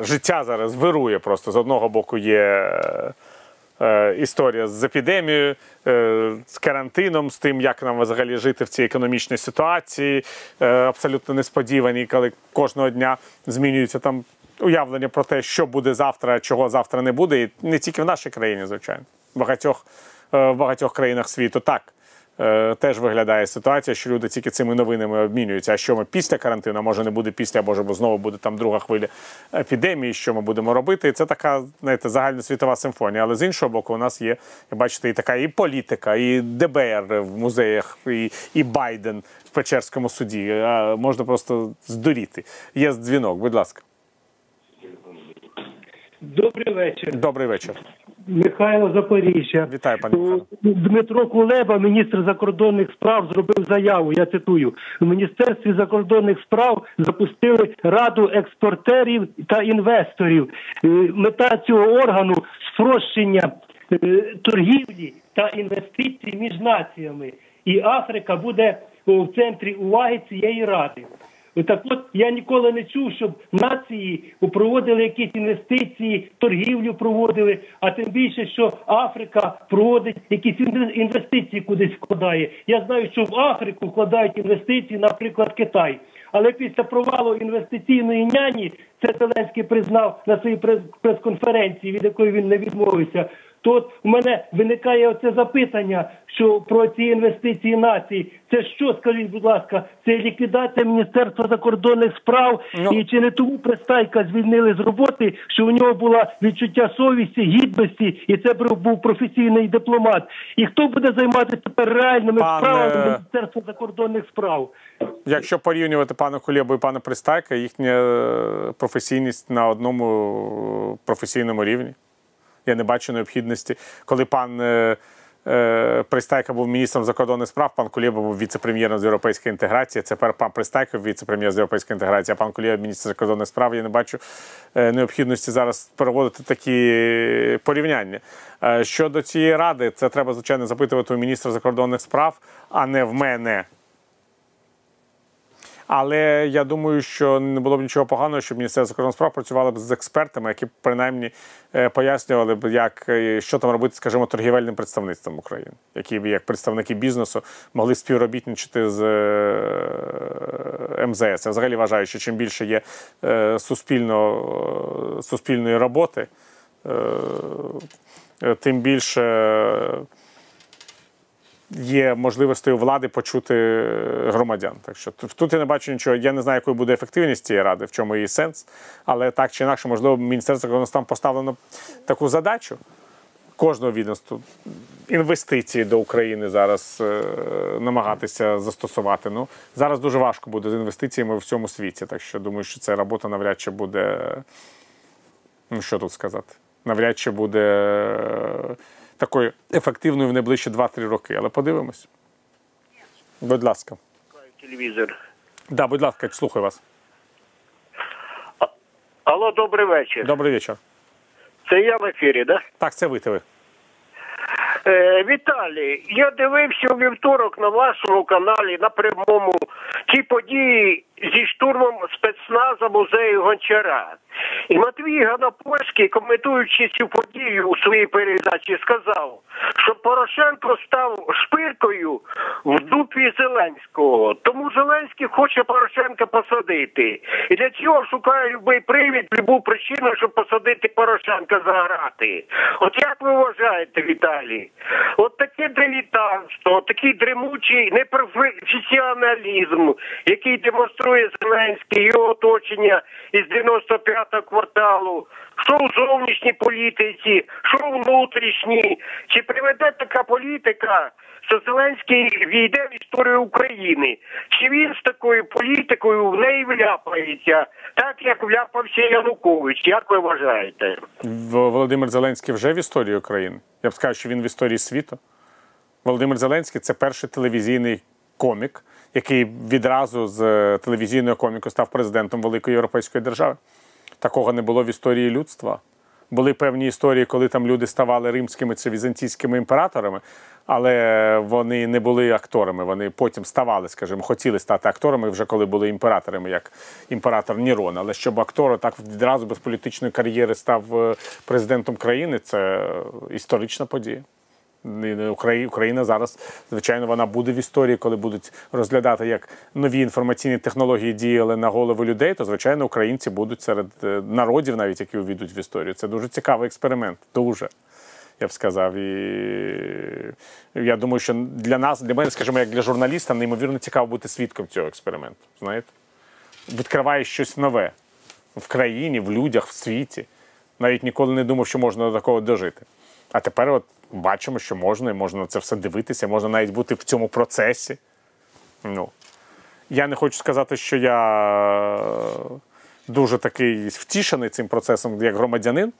життя зараз вирує просто. З одного боку є е, історія з епідемією, е, з карантином, з тим, як нам взагалі жити в цій економічній ситуації, е, абсолютно несподівані, коли кожного дня змінюється там уявлення про те, що буде завтра, чого завтра не буде, і не тільки в нашій країні, звичайно, в багатьох, е, в багатьох країнах світу так. Е, Теж виглядає ситуація, що люди тільки цими новинами обмінюються. А що ми після карантину, а може не буде після, або ж знову буде там друга хвиля епідемії, що ми будемо робити. І це така, знаєте, загальносвітова симфонія. Але з іншого боку, у нас є, бачите, і така і політика, і ДБР в музеях, і, і Байден в Печерському суді. А Можна просто здуріти. Є дзвінок, будь ласка. Добрий вечір. Добрий вечір. Михайло Запоріжжя. Вітаю, пане Михайло. Дмитро Кулеба, міністр закордонних справ, зробив заяву. Я цитую: у міністерстві закордонних справ запустили раду експортерів та інвесторів. Е, Мета цього органу спрощення е, торгівлі та інвестицій між націями. І Африка буде в центрі уваги цієї ради. Так от я ніколи не чув, щоб нації проводили якісь інвестиції, торгівлю проводили, а тим більше, що Африка проводить якісь інве- інвестиції кудись вкладає. Я знаю, що в Африку вкладають інвестиції, наприклад, Китай. Але після провалу інвестиційної няні, це Зеленський признав на своїй прес- прес-конференції, від якої він не відмовився. То от у мене виникає оце запитання, що про ці інвестиції нації. Це що, скажіть, будь ласка, це ліквідація Міністерства закордонних справ, Ну. і чи не тому Пристайка звільнили з роботи, що у нього було відчуття совісті, гідності, і це був професійний дипломат. І хто буде займатися тепер реальними Пане- справами Міністерства закордонних справ? Якщо порівнювати пана Кулєбу і пана Пристайка, їхня е, професійність на одному е, професійному рівні. Я не бачу необхідності. Коли пан е, е, Пристайка був міністром закордонних справ, пан Кулєба був віце-прем'єром з європейської інтеграції. Тепер пан Пристайка віце-прем'єр з європейської інтеграції, а пан Кулєба міністр закордонних справ. Я не бачу е, необхідності зараз переводити такі порівняння. Щодо цієї ради, це треба, звичайно, запитувати у міністра закордонних справ, а не в мене. Але я думаю, що не було б нічого поганого, щоб Міністерство закордонних справ працювало б з експертами, які б принаймні е, пояснювали б, як е, що там робити, скажімо, торгівельним представництвом України, які б як представники бізнесу могли співробітничати з е, МЗС. Я взагалі вважаю, що чим більше є суспільно, суспільної роботи, тим більше є можливостей у влади почути громадян. Так що тут я не бачу нічого. Я не знаю, якою буде ефективність цієї ради, в чому її сенс. Але так чи інакше, можливо, міністерство закордонних справ поставлено таку задачу кожного відомства інвестиції до України зараз е, намагатися застосувати. Ну зараз дуже важко буде з інвестиціями в всьому світі. Так що думаю, що ця робота навряд чи буде. Ну що тут сказати? Навряд чи буде е, такою ефективною в найближчі 2-3 роки. Але подивимось. Будь ласка. телевізор. Да, будь ласка, слухаю вас. Алло, добрий вечір. Добрий вечір. Це я в ефірі, да? Так, це ви, ви. Е, Віталій, я дивився у вівторок на вашому каналі на прямому ті події зі штурмом спецназа музею Гончара. І Матвій Ганапольський, коментуючи цю подію у своїй передачі, сказав, що Порошенко став шпиркою в дупі Зеленського. Тому Зеленський хоче Порошенка посадити. І для цього шукає будь-який привід, будь-яку причину, щоб посадити Порошенка за грати. От як ви вважаєте, Віталій? От таке дилетантство, такий дремучий непрофесіоналізм, який демонструє Зеленський, його оточення із 95-го кварталу, що у зовнішній політиці, що у внутрішній. Чи приведе така політика, що Зеленський війде в історію України? Чи він з такою політикою в неї вляпається, так як вляпався Янукович? Як ви вважаєте? Володимир Зеленський вже в історії України. Я б сказав, що він в історії світу. Володимир Зеленський це перший телевізійний комік, який відразу з е, телевізійного коміку став президентом великої європейської держави. Такого не було в історії людства. Були певні історії, коли там люди ставали римськими чи візантійськими імператорами, але вони не були акторами. Вони потім ставали, скажімо, хотіли стати акторами вже коли були імператорами, як імператор Нірон. Але щоб актор так відразу без політичної кар'єри став е, президентом країни, це історична подія. Україна зараз, звичайно, вона буде в історії, коли будуть розглядати, як нові інформаційні технології діяли на голови людей, то звичайно українці будуть серед е, народів, навіть які увійдуть в історію. Це дуже цікавий експеримент. Дуже. Я б сказав, і я думаю, що для нас, для мене, скажімо, як для журналіста, неймовірно цікаво бути свідком цього експерименту. Знаєте, відкриває щось нове в країні, в людях, в світі. Навіть ніколи не думав, що можна до такого дожити. А тепер от бачимо, що можна, і можна на це все дивитися, можна навіть бути в цьому процесі. Ну, Я не хочу сказати, що я дуже такий втішений цим процесом як громадянин.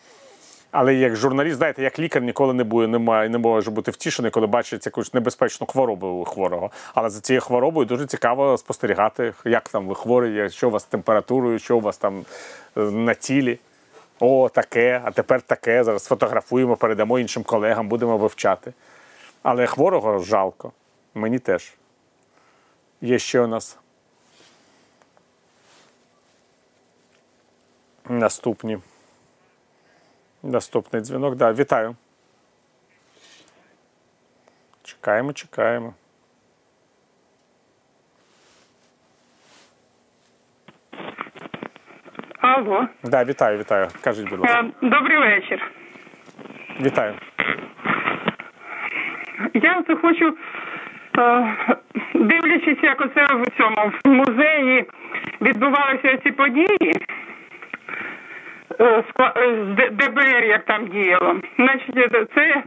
Але як журналіст, знаєте, як лікар ніколи не буде, немає, не може бути втішений, коли бачить якусь небезпечну хворобу у хворого. Але за цією хворобою дуже цікаво спостерігати, як там ви хворі, що у вас температурою, що у вас там е, на тілі. О, таке, а тепер таке. Зараз сфотографуємо, передамо іншим колегам, будемо вивчати. Але хворого жалко. Мені теж. Є ще у нас. Наступні. Наступний дзвінок. Да, Вітаю. Чекаємо, чекаємо. Алло. Да, вітаю, вітаю. Кажіть, будь ласка. Е, Добрий вечір. Вітаю. Я це хочу, е, дивлячись, як оце в цьому в музеї відбувалися ці події. е, з ДБР, як там діяло. Значить, це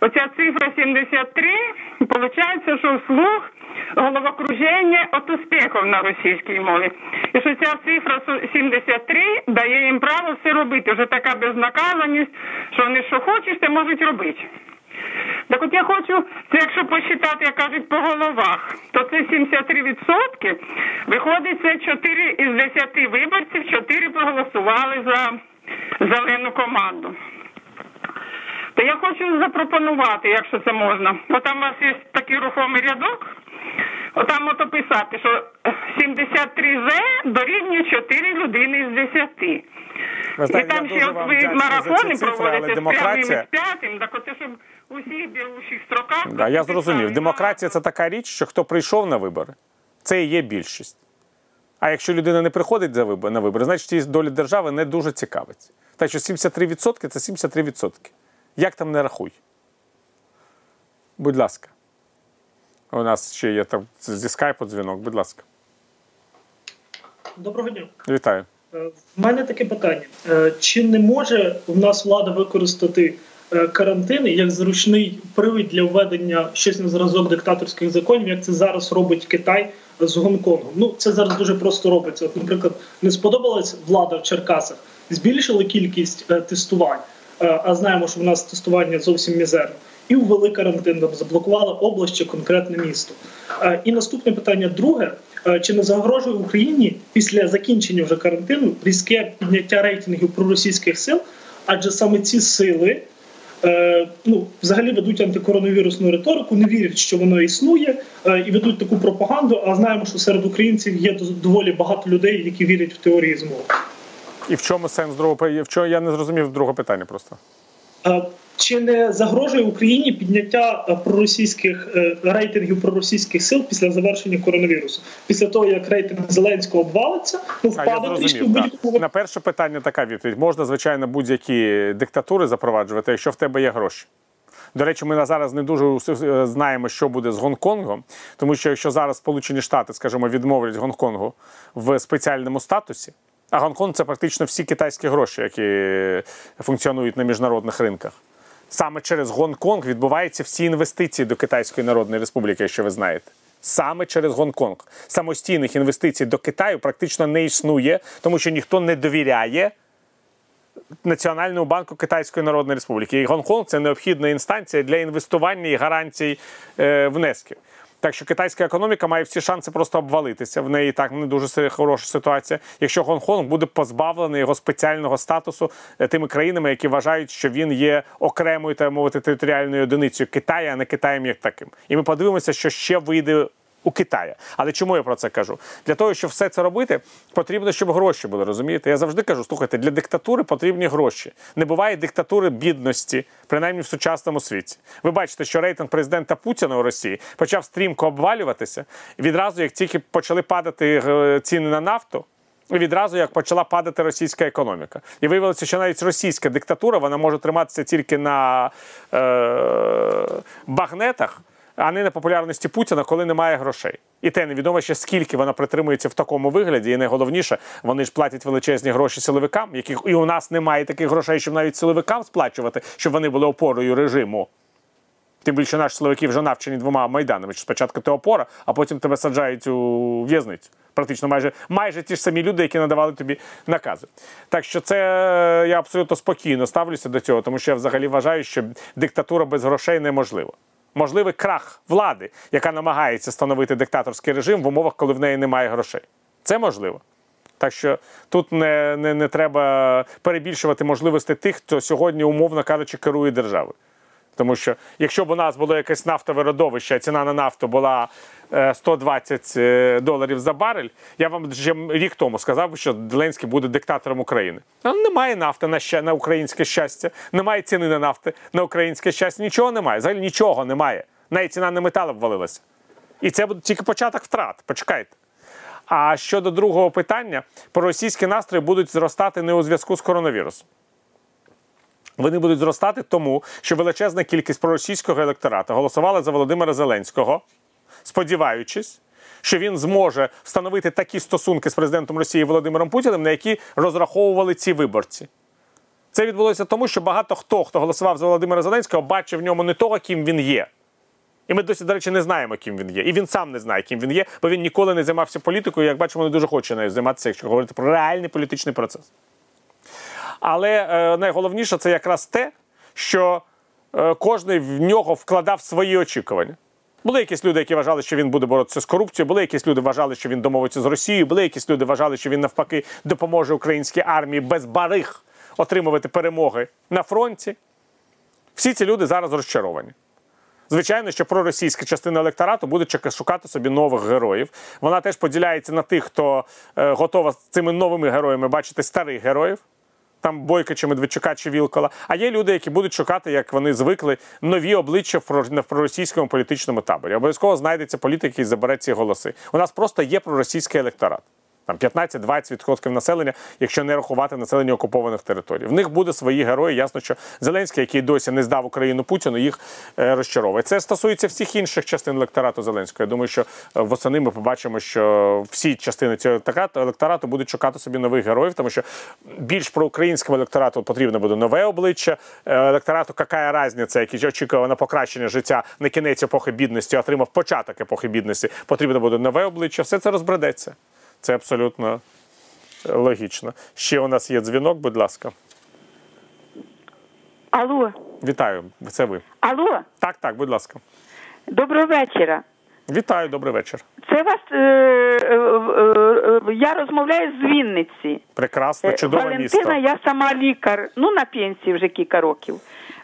оця цифра 73, виходить, що вслух головокруження от успіхів на російській мові. І що ця цифра 73 дає їм право все робити. Вже така безнаказаність, що вони що хочуть, те можуть робити. Так от я хочу, це якщо посчитати, як кажуть, по головах, то це 73%. Виходить, це 4 із 10 виборців, 4 проголосували за зелену команду. То я хочу запропонувати, якщо це можна. Бо там у вас є такий рухомий рядок. Отам ото писати, що 73 З дорівнює 4 людини з 10. Ви І там я ще дуже от вам ви вдячний за марафони цифри, проводите але з прямим і демократія. з п'ятим, так оце щоб у всіх білучих строках. Да, я зрозумів. Демократія це така річ, що хто прийшов на вибори, це і є більшість. А якщо людина не приходить за вибори, на вибори, значить її долі держави не дуже цікавить. Так що 73% це 73%. Як там не рахуй? Будь ласка. У нас ще є там зі скайпу дзвінок, будь ласка. Доброго дня. Вітаю. Е, В мене таке питання: Е, чи не може в нас влада використати е, карантин як зручний привід для введення щось на зразок диктаторських законів, як це зараз робить Китай з Гонконгом? Ну це зараз дуже просто робиться. От, наприклад, не сподобалась влада в Черкасах, збільшили кількість тестувань, а знаємо, що в нас тестування зовсім мізерне. І ввели карантин, там, заблокували область чи конкретне місто. Е, І наступне питання друге: Е, чи не загрожує Україні після закінчення вже карантину різке підняття рейтингів проросійських сил? Адже саме ці сили е, ну, взагалі ведуть антикоронавірусну риторику, не вірять, що воно існує, і ведуть таку пропаганду. А знаємо, що серед українців є доволі багато людей, які вірять в теорії змови. І в чому сенс другого? В чому я не зрозумів другого питання просто. Чи не загрожує Україні підняття е, проросійських е, рейтингів проросійських сил після завершення коронавірусу? Після того як рейтинг Зеленського обвалиться, ну впаде трішки будь-якому На перше питання така відповідь. Можна, звичайно, будь-які диктатури запроваджувати, якщо в тебе є гроші. До речі, ми на зараз не дуже е, знаємо, що буде з Гонконгом, тому що якщо зараз Сполучені Штати, скажімо, відмовлять Гонконгу в спеціальному статусі, а Гонконг це практично всі китайські гроші, які функціонують на міжнародних ринках. Саме через Гонконг відбуваються всі інвестиції до Китайської Народної Республіки, якщо ви знаєте. Саме через Гонконг. Самостійних інвестицій до Китаю практично не існує, тому що ніхто не довіряє Національному банку Китайської Народної Республіки. І Гонконг це необхідна інстанція для інвестування і гарантій е, внесків. Так що китайська економіка має всі шанси просто обвалитися. В неї так не дуже хороша ситуація. Якщо Гонконг буде позбавлений його спеціального статусу е, тими країнами, які вважають, що він є окремою та мовити територіальною одиницею Китаю, а не Китаєм як таким. І ми подивимося, що ще вийде у Китаї. Але чому я про це кажу? Для того, щоб все це робити, потрібно, щоб гроші були. Розумієте? Я завжди кажу: слухайте, для диктатури потрібні гроші. Не буває диктатури бідності, принаймні в сучасному світі. Ви бачите, що рейтинг президента Путіна у Росії почав стрімко обвалюватися. Відразу, як тільки почали падати е, ціни на нафту. Відразу як почала падати російська економіка, і виявилося, що навіть російська диктатура вона може триматися тільки на е, багнетах, а не на популярності Путіна, коли немає грошей. І те невідомо ще скільки вона притримується в такому вигляді. І найголовніше, вони ж платять величезні гроші силовикам, яких і у нас немає таких грошей, щоб навіть силовикам сплачувати, щоб вони були опорою режиму. Тим більше наші силовики вже навчені двома майданами. Що спочатку ти опора, а потім тебе саджають у в'язницю. Практично майже майже ті ж самі люди, які надавали тобі накази. Так що це я абсолютно спокійно ставлюся до цього, тому що я взагалі вважаю, що диктатура без грошей неможлива можливий крах влади, яка намагається становити диктаторський режим в умовах, коли в неї немає грошей. Це можливо. Так що тут не не, не треба перебільшувати можливості тих, хто сьогодні, умовно кажучи, керує державою. Тому що якщо б у нас було якесь нафтове родовище, а ціна на нафту була 120 е, е, доларів за барель, я вам ще рік тому сказав, що Зеленський буде диктатором України. А немає нафти на ща, на українське щастя, немає ціни на нафти на українське щастя. Нічого немає. Взагалі нічого немає. Навіть ціна на метал обвалилася. І це буде тільки початок втрат. Почекайте. А щодо другого питання, проросійські настрої будуть зростати не у зв'язку з коронавірусом. Вони будуть зростати тому, що величезна кількість проросійського електората голосувала за Володимира Зеленського, сподіваючись, що він зможе встановити такі стосунки з президентом Росії Володимиром Путіним, на які розраховували ці виборці. Це відбулося тому, що багато хто, хто голосував за Володимира Зеленського, бачив в ньому не того, ким він є. І ми досі, до речі, не знаємо, ким він є. І він сам не знає, ким він є, бо він ніколи не займався політикою. Як бачимо, не дуже хоче нею займатися, якщо говорити про реальний політичний процес. Але е, найголовніше це якраз те, що е, кожен в нього вкладав свої очікування. Були якісь люди, які вважали, що він буде боротися з корупцією, були якісь люди, вважали, що він домовиться з Росією, були якісь люди, вважали, що він навпаки допоможе українській армії без барих отримувати перемоги на фронті. Всі ці люди зараз розчаровані. Звичайно, що проросійська частина електорату буде шукати собі нових героїв. Вона теж поділяється на тих, хто е, готова з цими новими героями бачити старих героїв там Бойка чи Медведчука чи Вілкола. А є люди, які будуть шукати, як вони звикли, нові обличчя в проросійському політичному таборі. Обов'язково знайдеться політик, який забере ці голоси. У нас просто є проросійський електорат там 15-20% населення, якщо не рахувати населення окупованих територій. В них буде свої герої. Ясно, що Зеленський, який досі не здав Україну Путіну, їх е, розчаровує. Це стосується всіх інших частин електорату Зеленського. Я думаю, що е, восени ми побачимо, що всі частини цього електорату будуть шукати собі нових героїв, тому що більш проукраїнському електорату потрібно буде нове обличчя. Е, електорату яка різниця, який очікував на покращення життя на кінець епохи бідності, отримав початок епохи бідності. Потрібно буде нове обличчя. Все це розбредеться. Це абсолютно логічно. Ще у нас є дзвінок, будь ласка. Алло. Вітаю, це ви. Алло. Так, так, будь ласка. Доброго вечора. Вітаю, добрий вечір. Це вас е, е, е, я розмовляю з Вінниці. Прекрасно, чудове Валентина, місто. я сама лікар, ну на пенсії вже кілька років.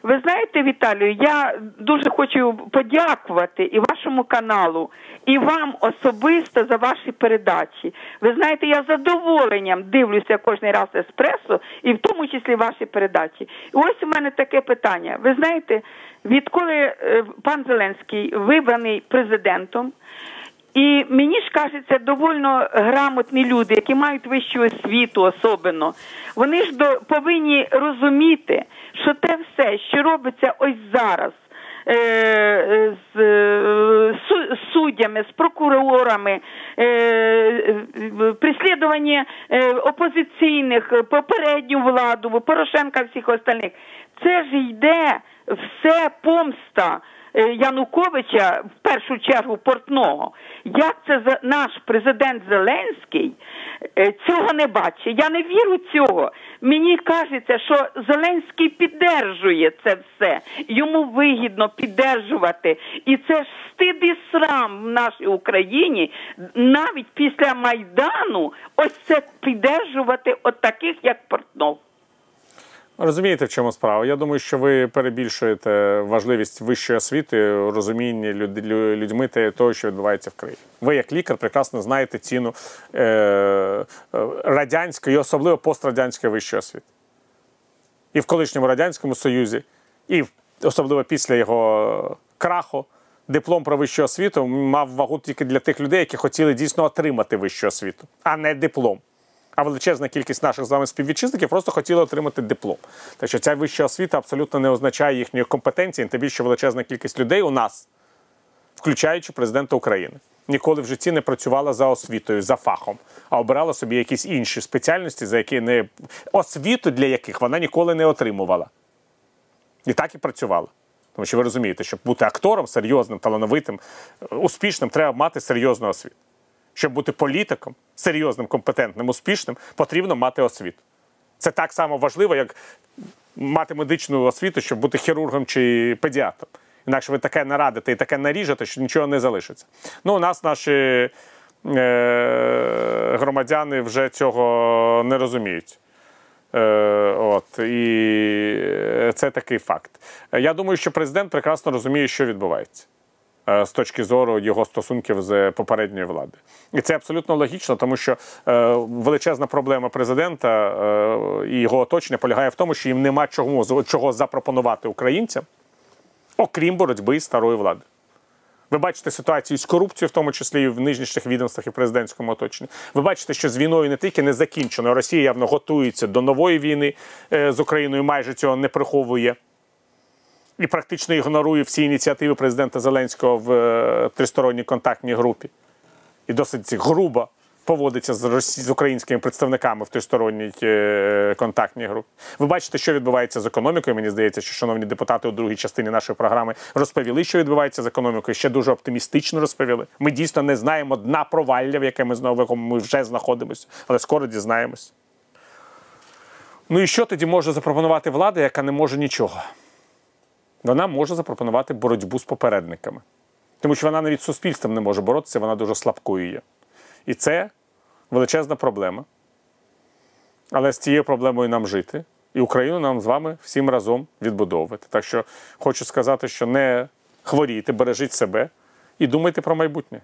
Ви знаєте, Віталію, я дуже хочу подякувати і вашому каналу, і вам особисто за ваші передачі. Ви знаєте, я з задоволенням дивлюся кожен раз еспресо, і в тому числі ваші передачі. І ось у мене таке питання. Ви знаєте, відколи е, пан Зеленський вибраний президентом. І мені ж кажеться, довольно грамотні люди, які мають вищу освіту, особливо, вони ж до, повинні розуміти, що те все, що робиться ось зараз. Е, з суддями, з прокурорами, е, прислідування е, опозиційних, попередню владу, Порошенка всіх остальних. Це ж йде все помста е, Януковича, в першу чергу портного. Як це наш президент Зеленський е, цього не бачить? Я не вірю цього. Мені кажеться, що Зеленський піддержує це все. Йому вигідно піддержувати. І це ж стид і срам в нашій Україні навіть після Майдану ось це піддержувати от таких, як Портнов. Розумієте, в чому справа? Я думаю, що ви перебільшуєте важливість вищої освіти у розумінні люд- людьми те- того, що відбувається в країні. Ви, як лікар, прекрасно знаєте ціну е- е, радянської, особливо пострадянської вищої освіти. І в колишньому радянському Союзі, і особливо після його краху, диплом про вищу освіту мав вагу тільки для тих людей, які хотіли дійсно отримати вищу освіту, а не диплом. А величезна кількість наших з вами співвітчизників просто хотіли отримати диплом. Так що ця вища освіта абсолютно не означає їхньої компетенції, тим більше величезна кількість людей у нас, включаючи президента України, ніколи в житті не працювала за освітою, за фахом, а обирала собі якісь інші спеціальності, за які не освіту для яких вона ніколи не отримувала. І так і працювала. Тому що ви розумієте, щоб бути актором серйозним, талановитим, успішним, треба мати серйозну освіту. Щоб бути політиком, серйозним, компетентним, успішним, потрібно мати освіту. Це так само важливо, як мати медичну освіту, щоб бути хірургом чи педіатром. Інакше ви таке нарадите і таке наріжете, що нічого не залишиться. Ну, у нас наші е- громадяни вже цього не розуміють. Е, от, і це такий факт. Я думаю, що президент прекрасно розуміє, що відбувається з точки зору його стосунків з попередньою владою. І це абсолютно логічно, тому що е, величезна проблема президента е, і його оточення полягає в тому, що їм нема чого, чого запропонувати українцям, окрім боротьби з старою владою. Ви бачите ситуацію з корупцією, в тому числі і в нижніх відомствах і президентському оточенні. Ви бачите, що з війною не тільки не закінчено. Росія явно готується до нової війни е, з Україною, майже цього не приховує. І практично ігнорує всі ініціативи президента Зеленського в е, тристоронній контактній групі. І досить грубо поводиться з, росі... з українськими представниками в тристоронній е, контактній групі. Ви бачите, що відбувається з економікою. Мені здається, що шановні депутати у другій частині нашої програми розповіли, що відбувається з економікою. Ще дуже оптимістично розповіли. Ми дійсно не знаємо дна провалля, в яке ми знову ми вже знаходимося, але скоро дізнаємось. Ну і що тоді може запропонувати влада, яка не може нічого? Вона може запропонувати боротьбу з попередниками. Тому що вона навіть з суспільством не може боротися, вона дуже слабкою є. І це величезна проблема. Але з цією проблемою нам жити, і Україну нам з вами всім разом відбудовувати. Так що хочу сказати, що не хворійте, бережіть себе і думайте про майбутнє.